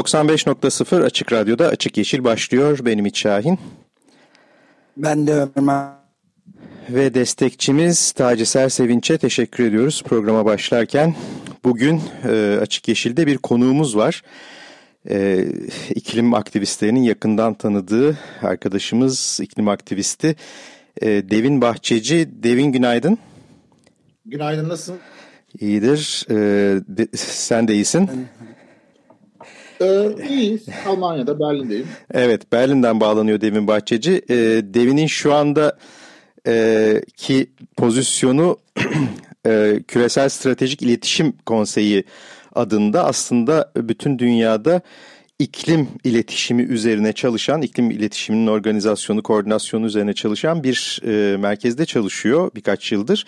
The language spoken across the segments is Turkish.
...95.0 Açık Radyo'da Açık Yeşil başlıyor. Benim İç Şahin. Ben de Ömer ve destekçimiz Taci Sersevinç'e teşekkür ediyoruz programa başlarken. Bugün e, Açık Yeşil'de bir konuğumuz var. E, iklim aktivistlerinin yakından tanıdığı arkadaşımız, iklim aktivisti e, Devin Bahçeci. Devin günaydın. Günaydın, nasılsın? İyidir, e, de, sen de iyisin. Ee, iyiyiz. Almanya'da, Berlin'deyim. Evet, Berlin'den bağlanıyor Devin Bahçeci. E, Devin'in şu anda e, ki pozisyonu e, Küresel Stratejik İletişim Konseyi adında aslında bütün dünyada iklim iletişimi üzerine çalışan, iklim iletişiminin organizasyonu, koordinasyonu üzerine çalışan bir e, merkezde çalışıyor birkaç yıldır.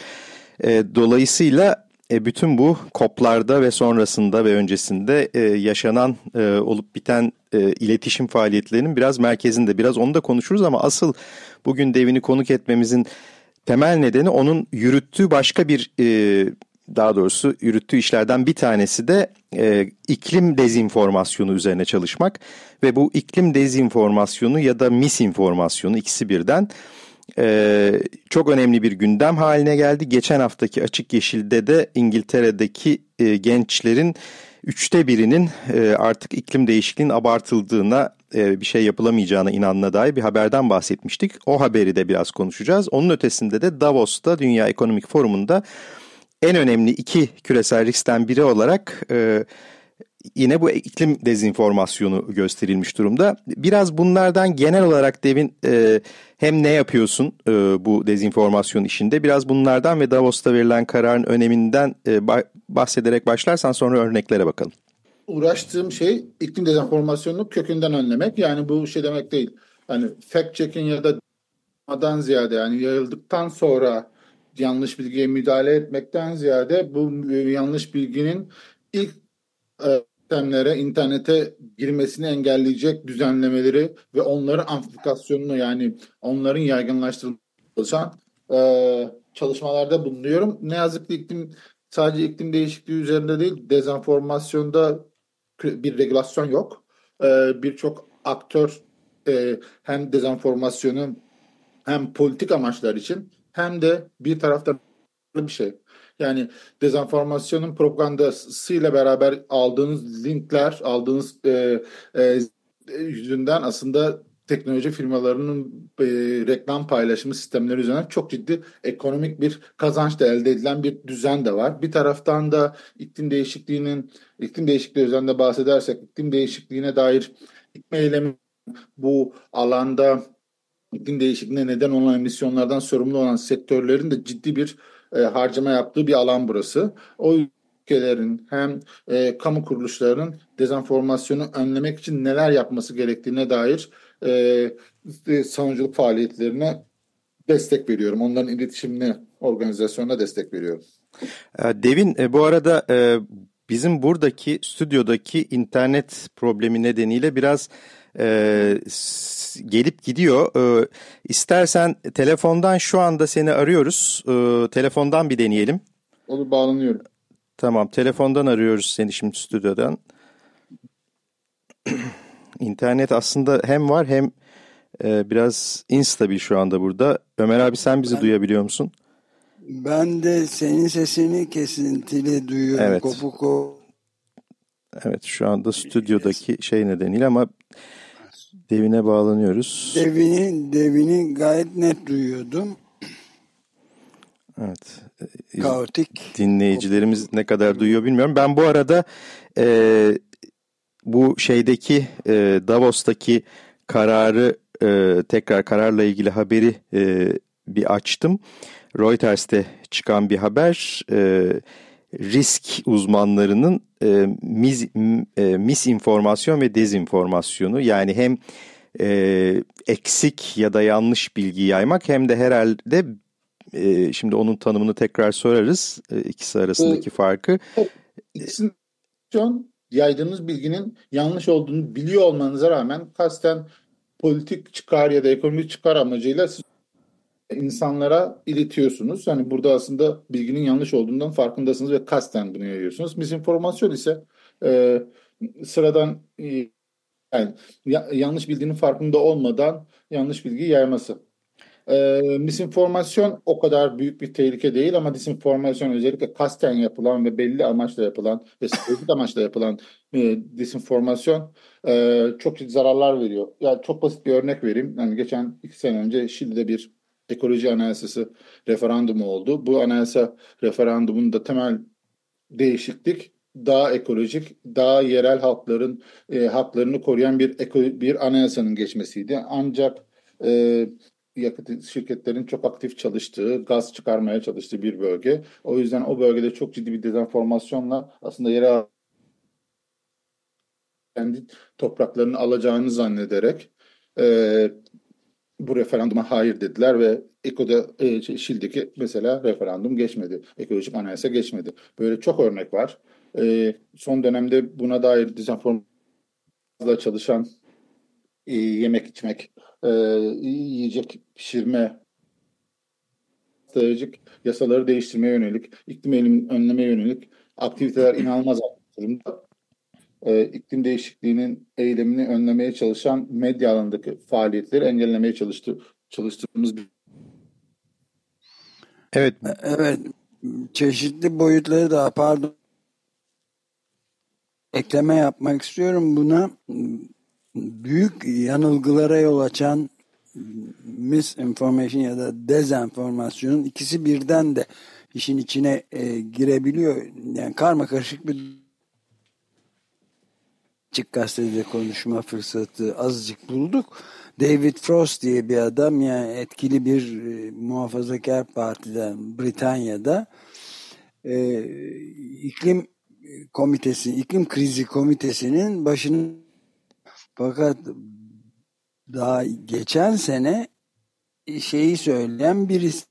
E, dolayısıyla e, bütün bu koplarda ve sonrasında ve öncesinde e, yaşanan e, olup biten e, iletişim faaliyetlerinin biraz merkezinde. Biraz onu da konuşuruz ama asıl bugün devini konuk etmemizin temel nedeni onun yürüttüğü başka bir e, daha doğrusu yürüttüğü işlerden bir tanesi de e, iklim dezinformasyonu üzerine çalışmak ve bu iklim dezinformasyonu ya da misinformasyonu ikisi birden e, çok önemli bir gündem haline geldi. Geçen haftaki Açık Yeşil'de de İngiltere'deki e, gençlerin üçte birinin e, artık iklim değişikliğinin abartıldığına e, bir şey yapılamayacağına inandığına dair bir haberden bahsetmiştik. O haberi de biraz konuşacağız. Onun ötesinde de Davos'ta Dünya Ekonomik Forumu'nda en önemli iki küresel riskten biri olarak e, yine bu iklim dezinformasyonu gösterilmiş durumda. Biraz bunlardan genel olarak Devin e, hem ne yapıyorsun e, bu dezinformasyon işinde biraz bunlardan ve Davos'ta verilen kararın öneminden e, bahsederek başlarsan sonra örneklere bakalım. Uğraştığım şey iklim dezenformasyonunu kökünden önlemek. Yani bu şey demek değil. Hani fact checking ya da adan ziyade yani yayıldıktan sonra yanlış bilgiye müdahale etmekten ziyade bu yanlış bilginin ilk e, sistemlere, internete girmesini engelleyecek düzenlemeleri ve onların amplifikasyonunu yani onların yaygınlaştırılması çalışan e, çalışmalarda bulunuyorum. Ne yazık ki iklim sadece iklim değişikliği üzerinde değil, dezenformasyonda bir regülasyon yok. E, Birçok aktör e, hem dezenformasyonu hem politik amaçlar için hem de bir taraftan bir şey yani dezenformasyonun propagandasıyla beraber aldığınız linkler, aldığınız e, e, yüzünden aslında teknoloji firmalarının e, reklam paylaşımı sistemleri üzerinden çok ciddi ekonomik bir kazanç da elde edilen bir düzen de var. Bir taraftan da iklim değişikliğinin iklim değişikliği üzerinde bahsedersek iklim değişikliğine dair ikme eylemi bu alanda iklim değişikliğine neden olan emisyonlardan sorumlu olan sektörlerin de ciddi bir e, harcama yaptığı bir alan burası. O ülkelerin hem e, kamu kuruluşlarının dezenformasyonu önlemek için neler yapması gerektiğine dair e, e, savunuculuk faaliyetlerine destek veriyorum. Onların iletişimine, organizasyonuna destek veriyorum. E, Devin bu arada bizim buradaki stüdyodaki internet problemi nedeniyle biraz gelip gidiyor. E, istersen telefondan şu anda seni arıyoruz. E, telefondan bir deneyelim. Olur bağlanıyorum. Tamam telefondan arıyoruz seni şimdi stüdyodan. İnternet aslında hem var hem e, biraz instabil şu anda burada. Ömer abi sen bizi ben, duyabiliyor musun? Ben de senin sesini kesintili duyuyorum. Evet. Kopuk Evet şu anda stüdyodaki şey nedeniyle ama Devine bağlanıyoruz. Devini, devini gayet net duyuyordum. Evet. Kaotik. Dinleyicilerimiz ne kadar duyuyor bilmiyorum. Ben bu arada e, bu şeydeki e, Davos'taki kararı e, tekrar kararla ilgili haberi e, bir açtım. Reuters'te çıkan bir haber. E, risk uzmanlarının e, mis, e, misinformasyon ve dezinformasyonu yani hem e, eksik ya da yanlış bilgi yaymak hem de herhalde e, şimdi onun tanımını tekrar sorarız e, ikisi arasındaki evet. farkı. İkisinin yaydığınız bilginin yanlış olduğunu biliyor olmanıza rağmen kasten politik çıkar ya da ekonomik çıkar amacıyla siz insanlara iletiyorsunuz. Yani burada aslında bilginin yanlış olduğundan farkındasınız ve kasten bunu yayıyorsunuz. Misinformasyon ise e, sıradan e, yani ya, yanlış bildiğinin farkında olmadan yanlış bilgi yayması. E, misinformasyon o kadar büyük bir tehlike değil ama disinformasyon özellikle kasten yapılan ve belli amaçla yapılan ve stratejik amaçla yapılan e, disinformasyon e, çok ciddi zararlar veriyor. Yani çok basit bir örnek vereyim. Yani geçen iki sene önce Şili'de bir ekoloji anayasası referandumu oldu. Bu anayasa referandumunda temel değişiklik daha ekolojik, daha yerel halkların e, haklarını koruyan bir eko, bir anayasanın geçmesiydi. Ancak e, yakıt şirketlerin çok aktif çalıştığı, gaz çıkarmaya çalıştığı bir bölge. O yüzden o bölgede çok ciddi bir dezenformasyonla aslında yere kendi topraklarını alacağını zannederek e, bu referanduma hayır dediler ve Eko'da e, şey, Şil'deki mesela referandum geçmedi. Ekolojik anayasa geçmedi. Böyle çok örnek var. E, son dönemde buna dair dezenformasyonla çalışan e, yemek içmek, e, yiyecek pişirme stratejik yasaları değiştirmeye yönelik, iklim elim önleme yönelik aktiviteler inanılmaz durumda. E, iklim değişikliğinin eylemini önlemeye çalışan medya alanındaki faaliyetleri engellemeye çalıştı, çalıştığımız bir Evet. Evet. Çeşitli boyutları da pardon ekleme yapmak istiyorum buna büyük yanılgılara yol açan misinformation ya da dezenformasyonun ikisi birden de işin içine e, girebiliyor. Yani karma karışık bir Açık Gazete'de konuşma fırsatı azıcık bulduk. David Frost diye bir adam yani etkili bir e, muhafazakar partiden Britanya'da e, iklim komitesi, iklim krizi komitesinin başının fakat daha geçen sene şeyi söyleyen birisi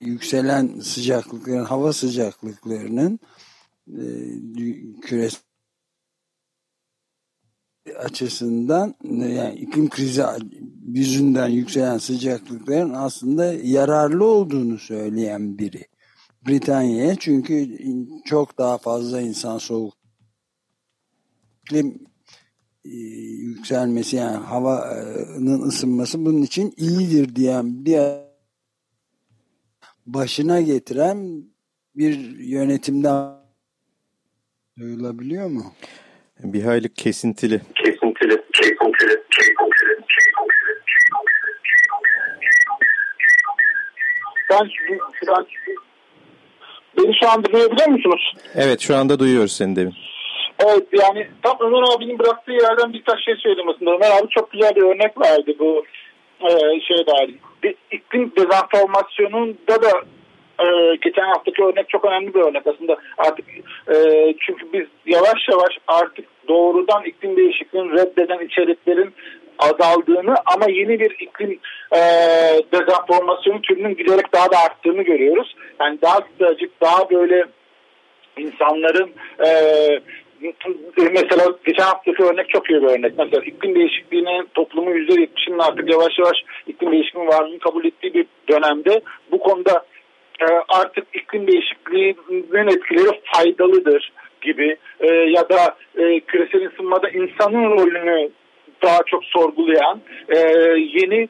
yükselen sıcaklıkların, hava sıcaklıklarının e, küresel açısından yani iklim krizi yüzünden yükselen sıcaklıkların aslında yararlı olduğunu söyleyen biri. Britanya'ya çünkü çok daha fazla insan soğuk iklim e, yükselmesi yani havanın ısınması bunun için iyidir diyen bir başına getiren bir yönetimden duyulabiliyor mu? Bir hayli kesintili. Kesintili, kesintili, kesintili. Ben şu an Beni şu an duyabiliyor musunuz? Evet şu anda duyuyoruz seni demin. Evet yani tam Ömer abinin bıraktığı yerden birkaç şey söyledim aslında. Ömer abi çok güzel bir örnek verdi bu e, şeye dair. Bir iklim dezenformasyonunda da e, geçen haftaki örnek çok önemli bir örnek aslında. Artık e, çünkü biz yavaş yavaş artık doğrudan iklim değişikliğini reddeden içeriklerin azaldığını ama yeni bir iklim e, dezenformasyonu türünün giderek daha da arttığını görüyoruz. Yani daha sıcacık, daha böyle insanların e, mesela geçen haftaki örnek çok iyi bir örnek. Mesela iklim değişikliğinin toplumun %70'inin artık yavaş yavaş iklim değişikliğinin varlığını kabul ettiği bir dönemde bu konuda artık iklim değişikliğinin etkileri faydalıdır gibi e, ya da e, küresel ısınmada insanın rolünü daha çok sorgulayan e, yeni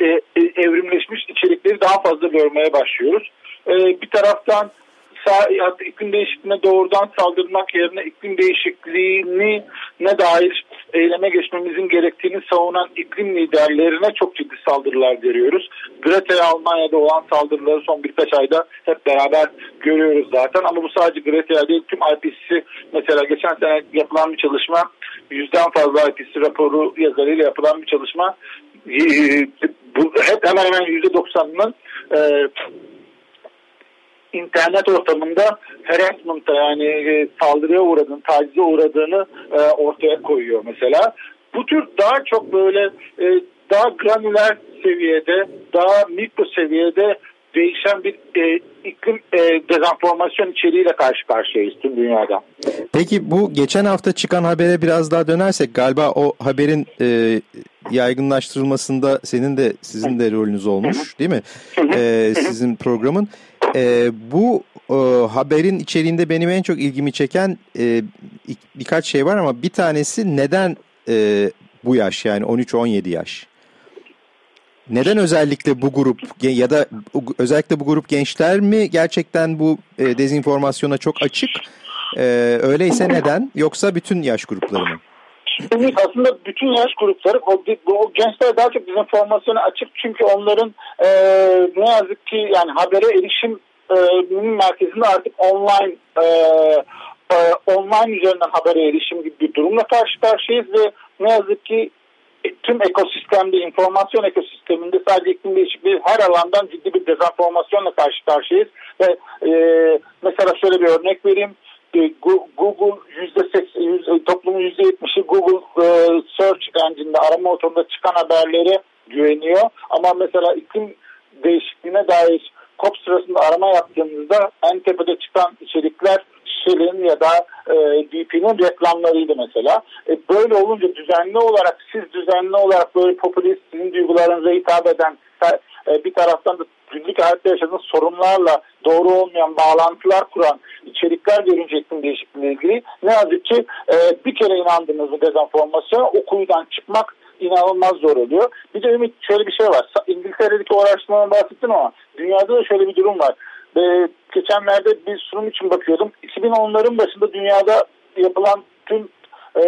e, e, evrimleşmiş içerikleri daha fazla görmeye başlıyoruz. E, bir taraftan iklim değişikliğine doğrudan saldırmak yerine iklim değişikliğini ne dair eyleme geçmemizin gerektiğini savunan iklim liderlerine çok ciddi saldırılar görüyoruz. Greta'ya Almanya'da olan saldırıları son birkaç ayda hep beraber görüyoruz zaten ama bu sadece Greta'ya değil tüm IPCC mesela geçen sene yapılan bir çalışma yüzden fazla IPCC raporu yazarıyla yapılan bir çalışma bu hep hemen hemen yüzde doksanının e, internet ortamında harassment'a yani e, saldırıya uğradığını, tacize uğradığını e, ortaya koyuyor mesela. Bu tür daha çok böyle e, daha granüler seviyede, daha mikro seviyede değişen bir e, iklim e, dezenformasyon içeriğiyle karşı karşıyayız tüm dünyada. Peki bu geçen hafta çıkan habere biraz daha dönersek galiba o haberin e, yaygınlaştırılmasında senin de sizin de rolünüz olmuş değil mi? E, sizin programın. E, bu e, haberin içeriğinde benim en çok ilgimi çeken e, birkaç şey var ama bir tanesi neden e, bu yaş yani 13-17 yaş? Neden özellikle bu grup ya da özellikle bu grup gençler mi gerçekten bu e, dezinformasyona çok açık? E, öyleyse neden? Yoksa bütün yaş grupları mı? Evet, aslında bütün yaş grupları o, o gençler daha çok dezenformasyona açık çünkü onların e, ne yazık ki yani habere erişim e, merkezinde artık online e, e, online üzerinden habere erişim gibi bir durumla karşı karşıyayız ve ne yazık ki tüm ekosistemde, informasyon ekosisteminde sadece iklim değişikliği her alandan ciddi bir dezenformasyonla karşı karşıyayız. Ve e, mesela şöyle bir örnek vereyim. E, Google yüzde toplumun yüzde yetmişi Google e, Search Engine'de arama motorunda çıkan haberlere güveniyor. Ama mesela iklim değişikliğine dair COP sırasında arama yaptığımızda en tepede çıkan içerikler Shell'in ya da e, reklamlarıydı mesela. E, böyle olunca düzenli olarak siz düzenli olarak böyle popülist sizin duygularınıza hitap eden e, bir taraftan da günlük hayatta yaşadığınız sorunlarla doğru olmayan bağlantılar kuran içerikler görünce iklim değişikliği ilgili ne yazık ki e, bir kere inandığınız bu dezenformasyona o kuyudan çıkmak inanılmaz zor oluyor. Bir de Ümit şöyle bir şey var. İngiltere'deki o araştırmadan bahsettim ama dünyada da şöyle bir durum var. E, geçenlerde bir sunum için bakıyordum. 2010'ların başında dünyada yapılan tüm e,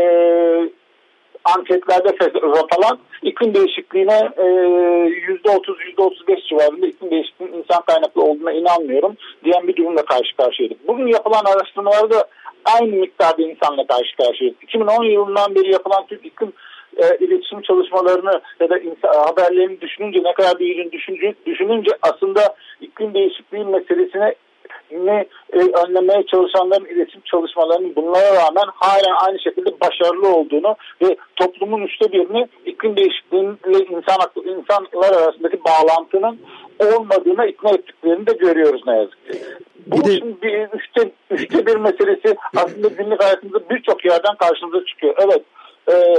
anketlerde falan iklim değişikliğine e, yüzde otuz yüzde otuz beş civarında iklim değişikliğinin insan kaynaklı olduğuna inanmıyorum diyen bir durumla karşı karşıyaydık. Bugün yapılan araştırmalarda aynı miktarda insanla karşı karşıyayız. 2010 yılından beri yapılan tüm iklim e, iletişim çalışmalarını ya da insan, haberlerini düşününce ne kadar büyüdüğünü düşününce, düşününce aslında iklim değişikliği meselesine ne e, önlemeye çalışanların iletişim çalışmalarının bunlara rağmen halen aynı şekilde başarılı olduğunu ve toplumun üçte birini iklim değişikliğiyle insan insanlar arasındaki bağlantının olmadığına ikna ettiklerini de görüyoruz ne yazık ki. Bu bir de... şimdi bir üçte, üçte bir meselesi aslında günlük hayatımızda birçok yerden karşımıza çıkıyor. Evet e,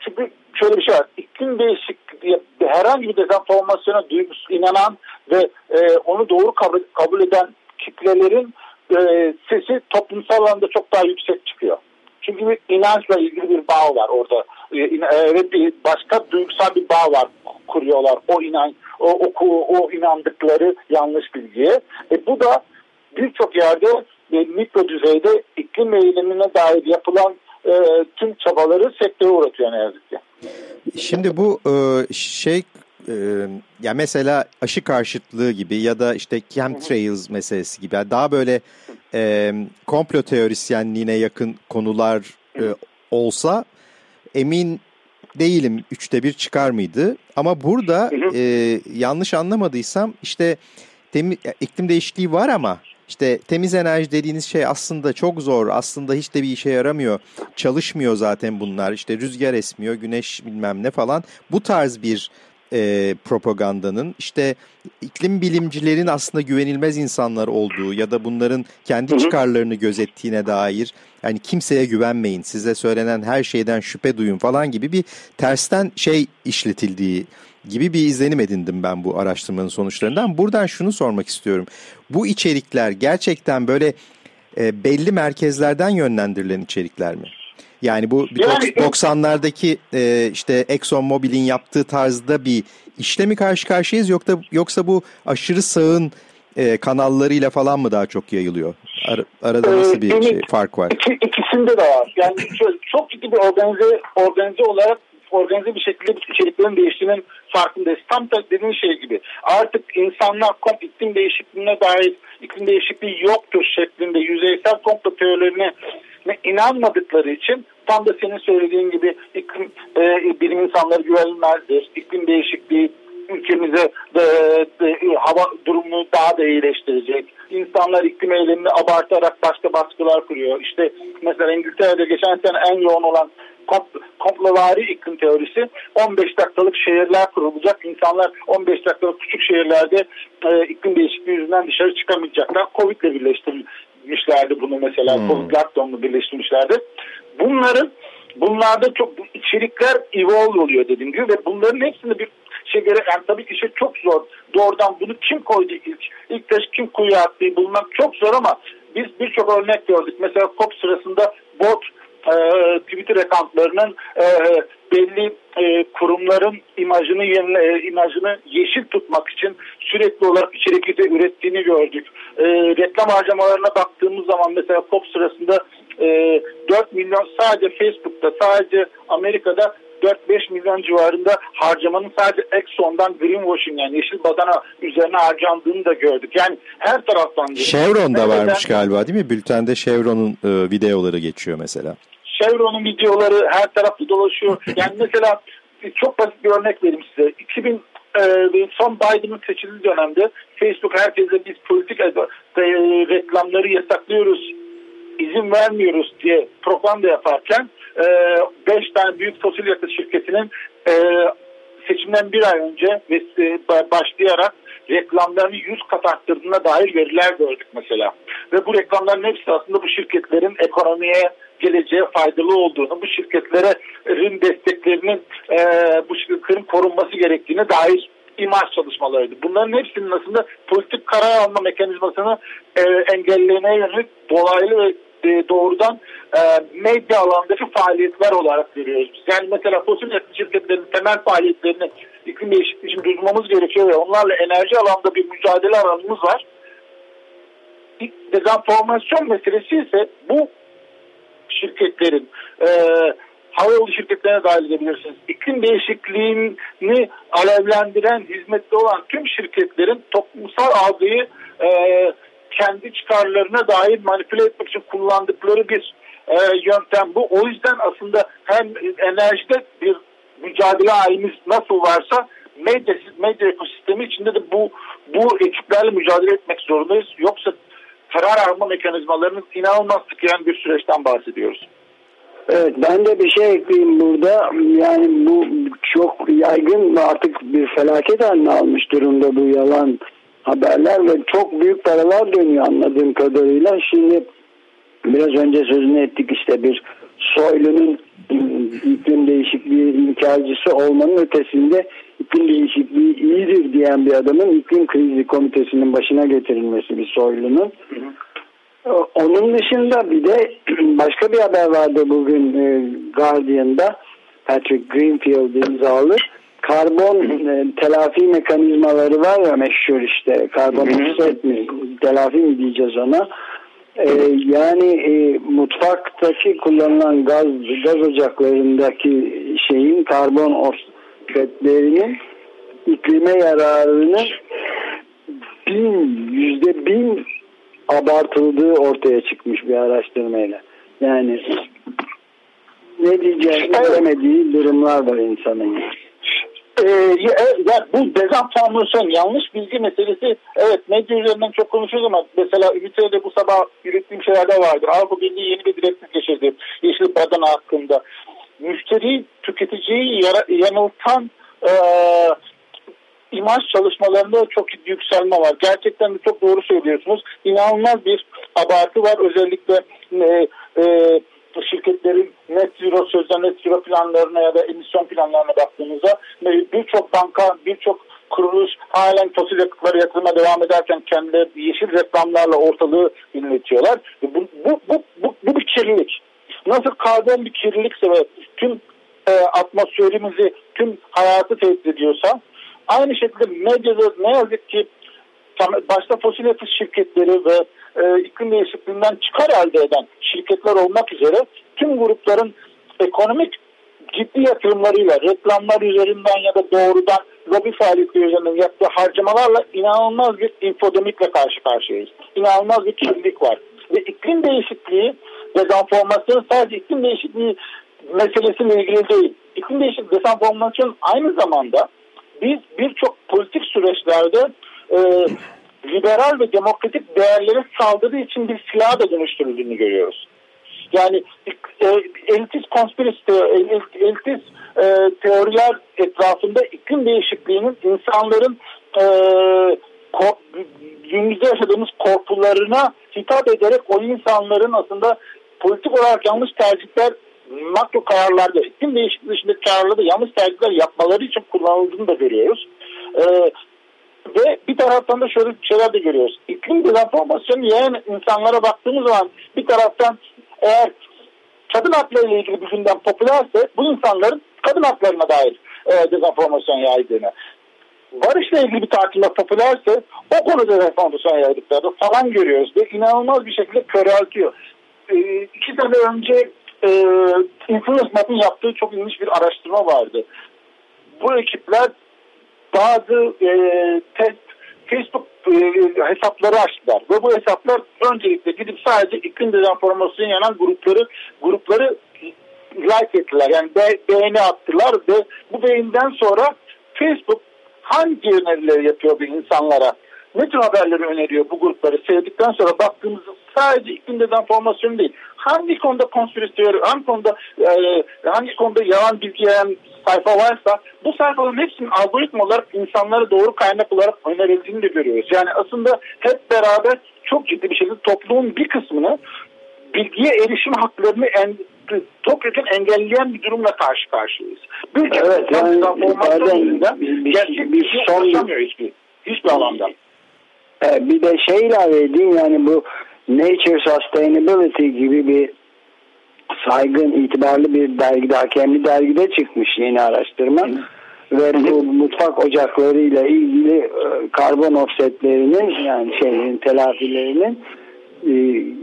çünkü şöyle bir şey var. İklim değişikliği herhangi bir dezenformasyona duygusu inanan ve e, onu doğru kabul, kabul eden kitlelerin e, sesi toplumsal alanda çok daha yüksek çıkıyor. Çünkü bir inançla ilgili bir bağ var orada. E, e ve bir başka duygusal bir bağ var kuruyorlar o inan o, o, o inandıkları yanlış bilgiye. E, bu da birçok yerde e, mikro düzeyde iklim eylemine dair yapılan e, tüm çabaları sektöre uğratıyor ne yazık ki. Şimdi bu e, şey e, ya mesela aşı karşıtlığı gibi ya da işte chemtrails meselesi gibi daha böyle e, komplo teorisyenliğine yakın konular e, olsa emin değilim üçte bir çıkar mıydı? Ama burada e, yanlış anlamadıysam işte temi, iklim değişikliği var ama işte temiz enerji dediğiniz şey aslında çok zor. Aslında hiç de bir işe yaramıyor. Çalışmıyor zaten bunlar. İşte rüzgar esmiyor, güneş bilmem ne falan. Bu tarz bir e, propagandanın işte iklim bilimcilerin aslında güvenilmez insanlar olduğu ya da bunların kendi çıkarlarını gözettiğine dair yani kimseye güvenmeyin size söylenen her şeyden şüphe duyun falan gibi bir tersten şey işletildiği gibi bir izlenim edindim ben bu araştırmanın sonuçlarından. Buradan şunu sormak istiyorum. Bu içerikler gerçekten böyle e, belli merkezlerden yönlendirilen içerikler mi? Yani bu yani, 90'lardaki e, işte Exxon Mobil'in yaptığı tarzda bir işlemi karşı karşıyayız yoksa yoksa bu aşırı sağın e, kanallarıyla falan mı daha çok yayılıyor? Ar arada nasıl bir şey, fark var? İki, ikisinde de var. Yani çok, çok ciddi bir organize organize olarak organize bir şekilde içeriklerin değiştiğinin farkındayız. Tam da dediğin şey gibi. Artık insanlar kom iklim değişikliğine dair iklim değişikliği yoktur şeklinde yüzeysel komplo teorilerine inanmadıkları için tam da senin söylediğin gibi iklim, e, bilim insanları güvenilmezdir. İklim değişikliği ülkemize de, de, hava durumunu daha da iyileştirecek. İnsanlar iklim eylemini abartarak başka baskılar kuruyor. İşte mesela İngiltere'de geçen sene en yoğun olan komplovari iklim teorisi 15 dakikalık şehirler kurulacak. İnsanlar 15 dakikalık küçük şehirlerde e, iklim değişikliği yüzünden dışarı çıkamayacaklar. Covid ile birleştirmişlerdi bunu mesela. Hmm. Covid lockdown'la birleştirmişlerdi. Bunların bunlarda çok içerikler evolve oluyor dediğim gibi ve bunların hepsinde bir şey göre yani tabii ki şey çok zor. Doğrudan bunu kim koydu ilk? İlk taş kim kuyu attığı bulmak çok zor ama biz birçok örnek gördük. Mesela COP sırasında bot Twitter accountlarının e, belli e, kurumların imajını e, imajını yeşil tutmak için sürekli olarak içerik ürettiğini gördük. E, reklam harcamalarına baktığımız zaman mesela COP sırasında e, 4 milyon sadece Facebook'ta sadece Amerika'da 4-5 milyon civarında harcamanın sadece Exxon'dan greenwashing yani yeşil badana üzerine harcandığını da gördük. Yani her taraftan. Chevron'da varmış galiba değil mi? Bültende Chevron'un e, videoları geçiyor mesela. Chevron'un videoları her tarafta dolaşıyor. Yani mesela çok basit bir örnek vereyim size. 2000 e, son Biden'ın seçildiği dönemde Facebook herkese biz politik e, reklamları yasaklıyoruz, izin vermiyoruz diye propaganda yaparken 5 e, tane büyük fosil yakıt şirketinin seçimden bir ay önce başlayarak reklamlarını 100 kat arttırdığına dair veriler gördük mesela. Ve bu reklamların hepsi aslında bu şirketlerin ekonomiye geleceğe faydalı olduğunu, bu şirketlerin desteklerinin e, bu şirketlerin korunması gerektiğine dair imaj çalışmalarıydı. Bunların hepsinin aslında politik karar alma mekanizmasını e, engellemeye yönelik dolaylı ve e, doğrudan e, medya alandaki faaliyetler olarak görüyoruz. Yani mesela fosil yakıt şirketlerinin temel faaliyetlerini iklim değişikliği için duyurmamız gerekiyor ve onlarla enerji alanda bir mücadele alanımız var. Dezenformasyon meselesi ise bu şirketlerin e, havayolu şirketlerine dahil edebilirsiniz. İklim değişikliğini alevlendiren, hizmette olan tüm şirketlerin toplumsal algıyı e, kendi çıkarlarına dair manipüle etmek için kullandıkları bir e, yöntem bu. O yüzden aslında hem enerjide bir mücadele halimiz nasıl varsa medya, medya ekosistemi içinde de bu bu ekiplerle mücadele etmek zorundayız. Yoksa karar alma mekanizmalarının inanılmaz tıkayan bir süreçten bahsediyoruz. Evet ben de bir şey ekleyeyim burada. Yani bu çok yaygın artık bir felaket haline almış durumda bu yalan haberler ve çok büyük paralar dönüyor anladığım kadarıyla. Şimdi biraz önce sözünü ettik işte bir soylunun iklim değişikliği inkarcısı olmanın ötesinde iklim değişikliği iyidir diyen bir adamın iklim krizi komitesinin başına getirilmesi bir soylunun. Onun dışında bir de başka bir haber vardı bugün e, Guardian'da. Patrick Greenfield imzalı. Karbon e, telafi mekanizmaları var ya meşhur işte. Karbon offset mi telafi mi diyeceğiz ona ee, yani e, mutfaktaki kullanılan gaz gaz ocaklarındaki şeyin karbon offsetlerinin iklime yararını bin yüzde bin abartıldığı ortaya çıkmış bir araştırmayla. Yani ne diyeceğini bilemediği durumlar var insanın. Ee, ya, ya bu dezenformasyon yanlış bilgi meselesi evet medya üzerinden çok konuşuyoruz ama mesela İngiltere'de bu sabah yürüttüğüm şeylerde vardır. Avrupa Birliği yeni bir direktif geçirdi. Yeşil badana hakkında. Müşteri tüketiciyi yanıltan e, imaj çalışmalarında çok yükselme var. Gerçekten de çok doğru söylüyorsunuz. İnanılmaz bir abartı var. Özellikle e, e, şirketlerin net zero sözde net zero planlarına ya da emisyon planlarına baktığımızda birçok banka, birçok kuruluş halen fosil yakıtlara yatırıma devam ederken kendileri yeşil reklamlarla ortalığı inletiyorlar. Bu, bu, bu, bu, bu bir kirlilik. Nasıl karbon bir kirlilikse ve tüm e, atmosferimizi, tüm hayatı tehdit ediyorsa aynı şekilde medyada ne yazık ki başta fosil yakıt şirketleri ve e, iklim değişikliğinden çıkar elde eden şirketler olmak üzere tüm grupların ekonomik ciddi yatırımlarıyla reklamlar üzerinden ya da doğrudan lobi faaliyetleri üzerinden yaptığı harcamalarla inanılmaz bir infodemikle karşı karşıyayız. İnanılmaz bir kirlilik var. Ve iklim değişikliği dezenformasyon sadece iklim değişikliği meselesiyle ilgili değil. İklim değişikliği dezenformasyon aynı zamanda biz birçok politik süreçlerde e, liberal ve demokratik değerlere saldırı için bir silah da dönüştürüldüğünü görüyoruz. Yani e, elitist konspirasi, elitist e, teoriler etrafında iklim değişikliğinin insanların e, günümüzde yaşadığımız korkularına hitap ederek o insanların aslında politik olarak yanlış tercihler makro kararlarda, iklim değişikliği dışındaki kararlarda yanlış tercihler yapmaları için kullanıldığını da görüyoruz. Ee, ve bir taraftan da şöyle şeyler de görüyoruz. İklim dezenformasyonu yayan insanlara baktığımız zaman bir taraftan eğer kadın hakları ile ilgili bir gündem popülerse bu insanların kadın haklarına dair e, dezenformasyon yaydığını. Barışla ilgili bir tartışma popülerse o konuda dezenformasyon yaydıklarını falan görüyoruz ve inanılmaz bir şekilde köreltiyor. E, iki sene önce e, Influence Map'in yaptığı çok ilginç bir araştırma vardı. Bu ekipler bazı e, test Facebook e, hesapları açtılar ve bu hesaplar öncelikle gidip sadece iklim dezenformasyonu yanan grupları grupları like ettiler. Yani be, beğeni attılar ve bu beğeninden sonra Facebook hangi önerileri yapıyor bu insanlara? Ne tür haberleri öneriyor bu grupları sevdikten sonra baktığımızda sadece iklim dezenformasyonu değil. Hangi konuda konspirasyon hangi konuda e, hangi konuda yalan bilgi yayan sayfa varsa bu sayfaların hepsinin algoritma olarak insanlara doğru kaynak olarak önerildiğini de görüyoruz. Yani aslında hep beraber çok ciddi bir şekilde toplumun bir kısmını bilgiye erişim haklarını en, topyekun engelleyen bir durumla karşı karşıyayız. Bir evet, yani, yani, bir, bir, gerçek bir, bir son hiçbir, hiçbir alanda. E, bir de şey ilave edeyim yani bu Nature Sustainability gibi bir saygın, itibarlı bir dergide, hakemli dergide çıkmış yeni araştırma. Hı. Ve bu mutfak ocakları ile ilgili e, karbon offsetlerinin yani şeyin telafilerinin e,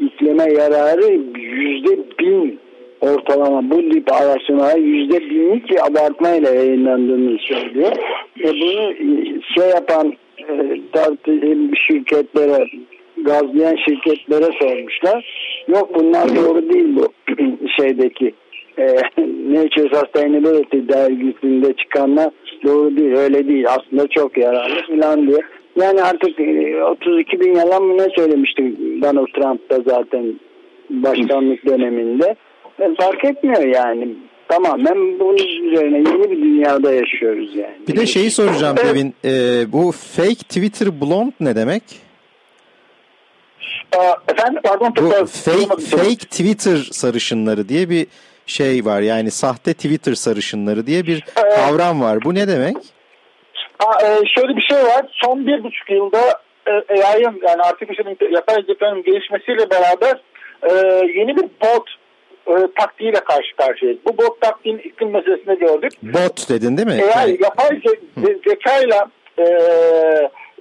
iklime yararı yüzde bin ortalama bu tip araştırmalar yüzde binlik bir abartmayla yayınlandığını söylüyor. Ve bunu e, şey yapan e, şirketlere gazlayan şirketlere sormuşlar. Yok bunlar doğru değil bu şeydeki e, Nature Sustainability dergisinde çıkanlar doğru değil öyle değil aslında çok yararlı falan diye. Yani artık 32 e, bin yalan mı ne söylemişti Donald Trump da zaten başkanlık döneminde. E, fark etmiyor yani. Tamamen bunun üzerine yeni bir dünyada yaşıyoruz yani. Bir de şeyi soracağım Devin. E, bu fake Twitter blonde ne demek? Efendim pardon. Bu fake, fake Twitter sarışınları diye bir şey var. Yani sahte Twitter sarışınları diye bir kavram var. Bu ne demek? Ha, e, şöyle bir şey var. Son bir buçuk yılda e, AI'ın yani artificial yapay zekanın gelişmesiyle beraber e, yeni bir bot e, taktiğiyle karşı karşıyayız. Bu bot taktiğin iklim meselesinde gördük. Bot dedin değil mi? Eğer yani, yapay ze zekayla e,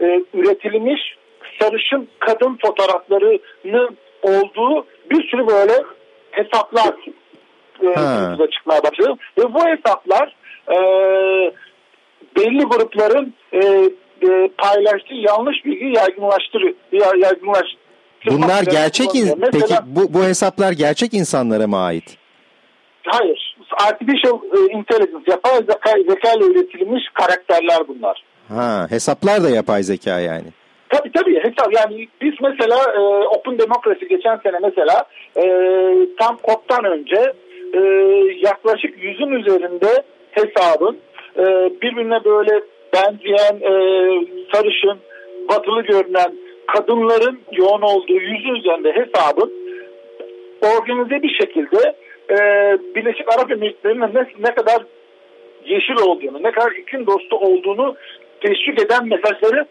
e, üretilmiş sarışın kadın fotoğraflarının olduğu bir sürü böyle hesaplar e, çıkmaya başladı. Ve bu hesaplar e, belli grupların e, e, paylaştığı yanlış bilgi yaygınlaştırıyor. Yaygınlaştırıyor. Bunlar gerçek in- Mesela, peki bu, bu hesaplar gerçek insanlara mı ait? Hayır. Artificial e, intelligence, yapay zeka, zeka ile üretilmiş karakterler bunlar. Ha, hesaplar da yapay zeka yani. Tabii tabii. Hesap yani biz mesela e, Open Democracy geçen sene mesela e, tam COP'tan önce e, yaklaşık yüzün üzerinde hesabın e, birbirine böyle benzeyen e, sarışın batılı görünen kadınların yoğun olduğu yüzün üzerinde hesabın organize bir şekilde e, Birleşik Arap Emirlikleri'nin ne, ne kadar yeşil olduğunu, ne kadar iklim dostu olduğunu teşvik eden mesajları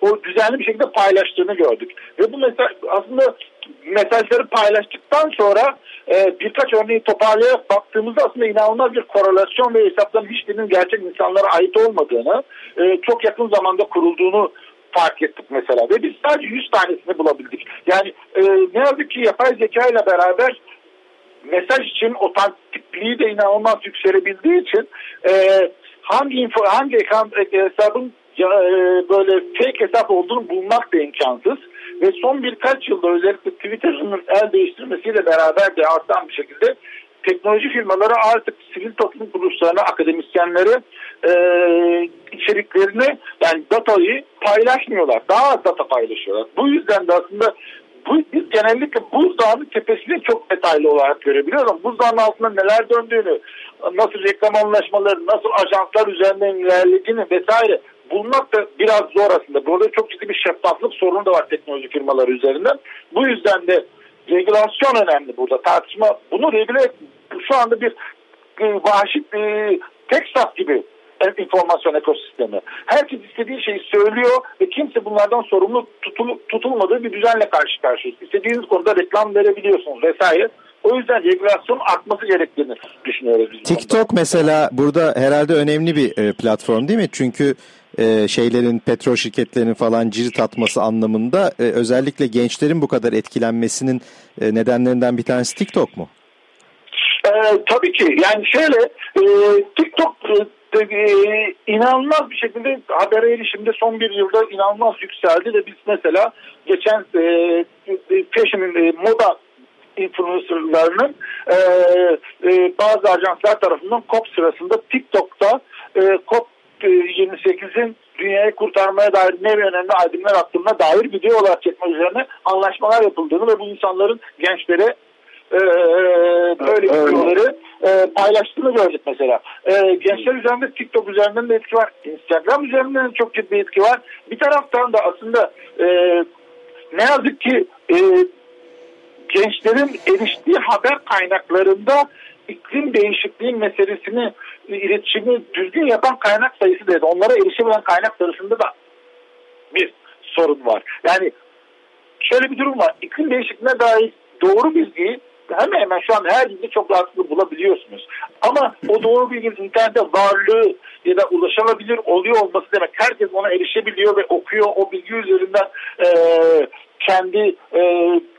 o düzenli bir şekilde paylaştığını gördük. Ve bu mesaj aslında mesajları paylaştıktan sonra e, birkaç örneği toparlayarak baktığımızda aslında inanılmaz bir korelasyon ve hesapların hiçbirinin gerçek insanlara ait olmadığını, e, çok yakın zamanda kurulduğunu fark ettik mesela. Ve biz sadece 100 tanesini bulabildik. Yani e, ne yazık ki yapay zeka ile beraber mesaj için otantikliği de inanılmaz yükselebildiği için e, hangi info, hangi hesabın e, böyle fake hesap olduğunu bulmak da imkansız. Ve son birkaç yılda özellikle Twitter'ın el değiştirmesiyle beraber de artan bir şekilde teknoloji firmaları artık sivil toplum kuruluşlarına, akademisyenleri e, içeriklerini yani datayı paylaşmıyorlar. Daha az data paylaşıyorlar. Bu yüzden de aslında bu, biz genellikle buzdağının tepesini çok detaylı olarak görebiliyoruz ama buzdağının altında neler döndüğünü, nasıl reklam anlaşmaları, nasıl ajanslar üzerinden ilerlediğini vesaire bulmak da biraz zor aslında. Burada çok ciddi bir şeffaflık sorunu da var teknoloji firmaları üzerinden. Bu yüzden de regülasyon önemli burada. Tartışma bunu regüle şu anda bir e, vahşi e, Texas gibi informasyon ekosistemi. Herkes istediği şeyi söylüyor ve kimse bunlardan sorumlu tutul, tutulmadığı bir düzenle karşı karşıyayız. İstediğiniz konuda reklam verebiliyorsunuz vesaire. O yüzden regülasyon artması gerektiğini düşünüyoruz. Biz TikTok konuda. mesela burada herhalde önemli bir e, platform değil mi? Çünkü e, şeylerin petrol şirketlerinin falan cirit atması anlamında e, özellikle gençlerin bu kadar etkilenmesinin e, nedenlerinden bir tanesi TikTok mu? Ee, tabii ki yani şöyle e, TikTok e, e, inanılmaz bir şekilde haber erişimde son bir yılda inanılmaz yükseldi ve biz mesela geçen e, e fashion e, moda influencerlarının e, e, bazı ajanslar tarafından COP sırasında TikTok'ta e, COP 28'in dünyayı kurtarmaya dair ne önemli adımlar attığına dair video olarak çekmek üzerine anlaşmalar yapıldığını ve bu insanların gençlere e, böyle videoları e, paylaştığını gördük mesela. E, gençler üzerinde TikTok üzerinden de etki var. Instagram üzerinden de çok ciddi etki var. Bir taraftan da aslında e, ne yazık ki e, gençlerin eriştiği haber kaynaklarında iklim değişikliği meselesini iletişimi düzgün yapan kaynak sayısı dedi. Onlara erişebilen kaynak sayısında da bir sorun var. Yani şöyle bir durum var. İklim değişikliğine dair doğru bilgiyi hemen hemen şu an her yerde çok rahatlıkla bulabiliyorsunuz. Ama o doğru bilginin internette varlığı ya da ulaşılabilir oluyor olması demek. Herkes ona erişebiliyor ve okuyor. O bilgi üzerinden e, kendi e,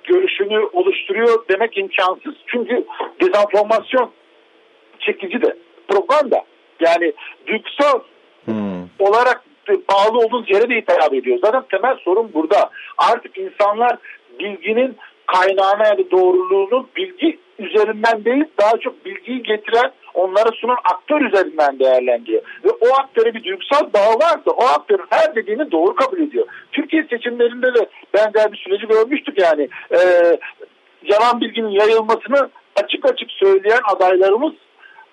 görüşünü oluşturuyor demek imkansız. Çünkü dezenformasyon çekici de propaganda. Yani duygusal hmm. olarak bağlı olduğunuz yere de hitap ediyor. Zaten temel sorun burada. Artık insanlar bilginin kaynağına yani doğruluğunu bilgi üzerinden değil daha çok bilgiyi getiren onlara sunan aktör üzerinden değerlendiriyor. Ve o aktöre bir duygusal bağ varsa o aktörün her dediğini doğru kabul ediyor. Türkiye seçimlerinde de benzer bir süreci görmüştük yani. E, yalan bilginin yayılmasını açık açık söyleyen adaylarımız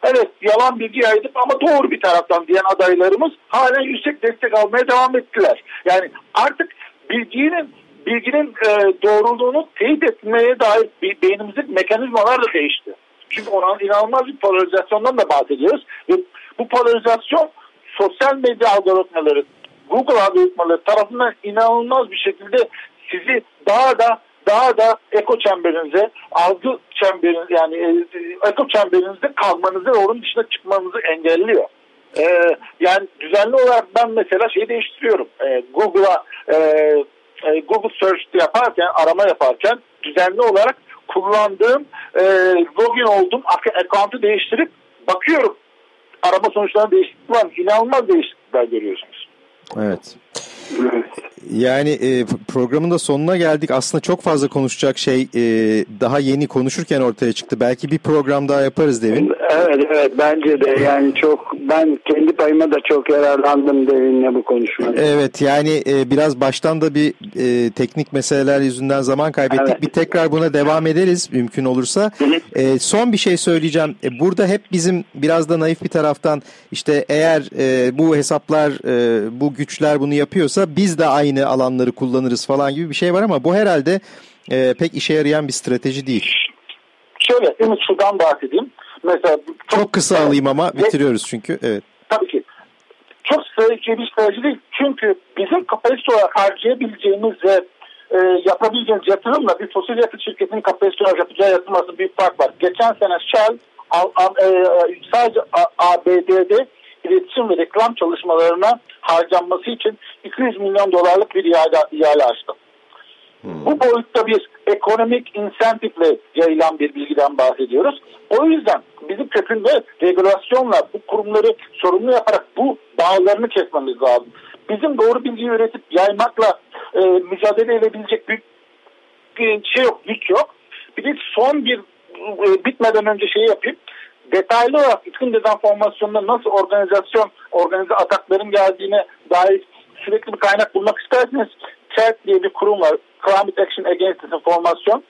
evet yalan bilgi yaydık ama doğru bir taraftan diyen adaylarımız hala yüksek destek almaya devam ettiler. Yani artık bilginin bilginin e, doğruluğunu teyit etmeye dair beynimizdeki mekanizmalar da değişti. Çünkü ona inanılmaz bir polarizasyondan da bahsediyoruz. Ve bu polarizasyon sosyal medya algoritmaları, Google algoritmaları tarafından inanılmaz bir şekilde sizi daha da daha da eko çemberinize, algı çemberiniz yani e, eko çemberinizde kalmanızı ve onun dışına çıkmanızı engelliyor. Ee, yani düzenli olarak ben mesela şeyi değiştiriyorum. Ee, Google'a e, e, Google Search yaparken, arama yaparken düzenli olarak kullandığım e, login olduğum account'u değiştirip bakıyorum. Arama sonuçlarına değişiklik var. İnanılmaz değişiklikler görüyorsunuz. Evet. Yani e, programın da sonuna geldik. Aslında çok fazla konuşacak şey e, daha yeni konuşurken ortaya çıktı. Belki bir program daha yaparız Devin. Evet evet bence de yani çok ben kendi payıma da çok yararlandım Devin'le bu konuşmada. Evet yani e, biraz baştan da bir e, teknik meseleler yüzünden zaman kaybettik. Evet. Bir tekrar buna devam ederiz mümkün olursa. E, son bir şey söyleyeceğim. E, burada hep bizim biraz da naif bir taraftan işte eğer e, bu hesaplar e, bu güçler bunu yapıyorsa biz de aynı aynı alanları kullanırız falan gibi bir şey var ama bu herhalde e, pek işe yarayan bir strateji değil. Şöyle Ümit şuradan bahsedeyim. Mesela çok, çok kısa alayım ama bitiriyoruz çünkü. Evet. Tabii ki. Çok strateji bir strateji değil. Çünkü bizim kapasite olarak harcayabileceğimiz ve e, yapabileceğimiz yatırımla bir fosil yakıt şirketinin kapasite olarak yapacağı yatırım arasında büyük fark var. Geçen sene Shell a, a, e, sadece ABD'de iletişim ve reklam çalışmalarına harcanması için 200 milyon dolarlık bir ihale, ihale açtı. Hmm. Bu boyutta bir ekonomik insentifle yayılan bir bilgiden bahsediyoruz. O yüzden bizim kökünde regülasyonla bu kurumları sorumlu yaparak bu bağlarını kesmemiz lazım. Bizim doğru bilgiyi üretip yaymakla e, mücadele edebilecek bir, bir şey yok, güç yok. Bir de son bir e, bitmeden önce şey yapayım detaylı olarak iklim dezenformasyonunda nasıl organizasyon organize atakların geldiğine dair sürekli bir kaynak bulmak isterseniz CERT diye bir kurum var. Climate Action Against Disinformation,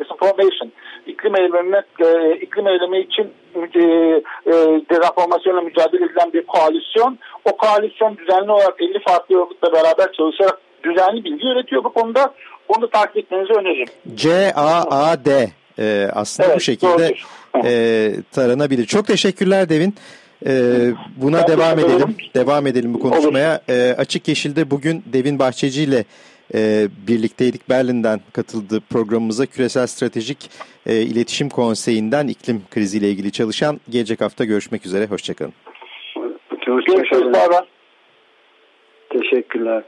Disinformation. İklim eylemi, e, iklim eylemi için e, e, dezenformasyonla mücadele edilen bir koalisyon. O koalisyon düzenli olarak 50 farklı örgütle beraber çalışarak düzenli bilgi üretiyor bu konuda. Onu da takip etmenizi öneririm. C-A-A-D e, aslında Evet, bu şekilde e, taranabilir. Çok teşekkürler Devin. E, buna Ben devam edelim. ederim. Devam edelim bu konuşmaya. E, Açık Yeşil'de bugün Devin Bahçeci ile e, birlikteydik. Berlin'den katıldığı programımıza Küresel Stratejik e, İletişim Konseyi'nden iklim kriziyle ilgili çalışan gelecek hafta görüşmek üzere. Hoşçakalın. Bay bay. Teşekkürler.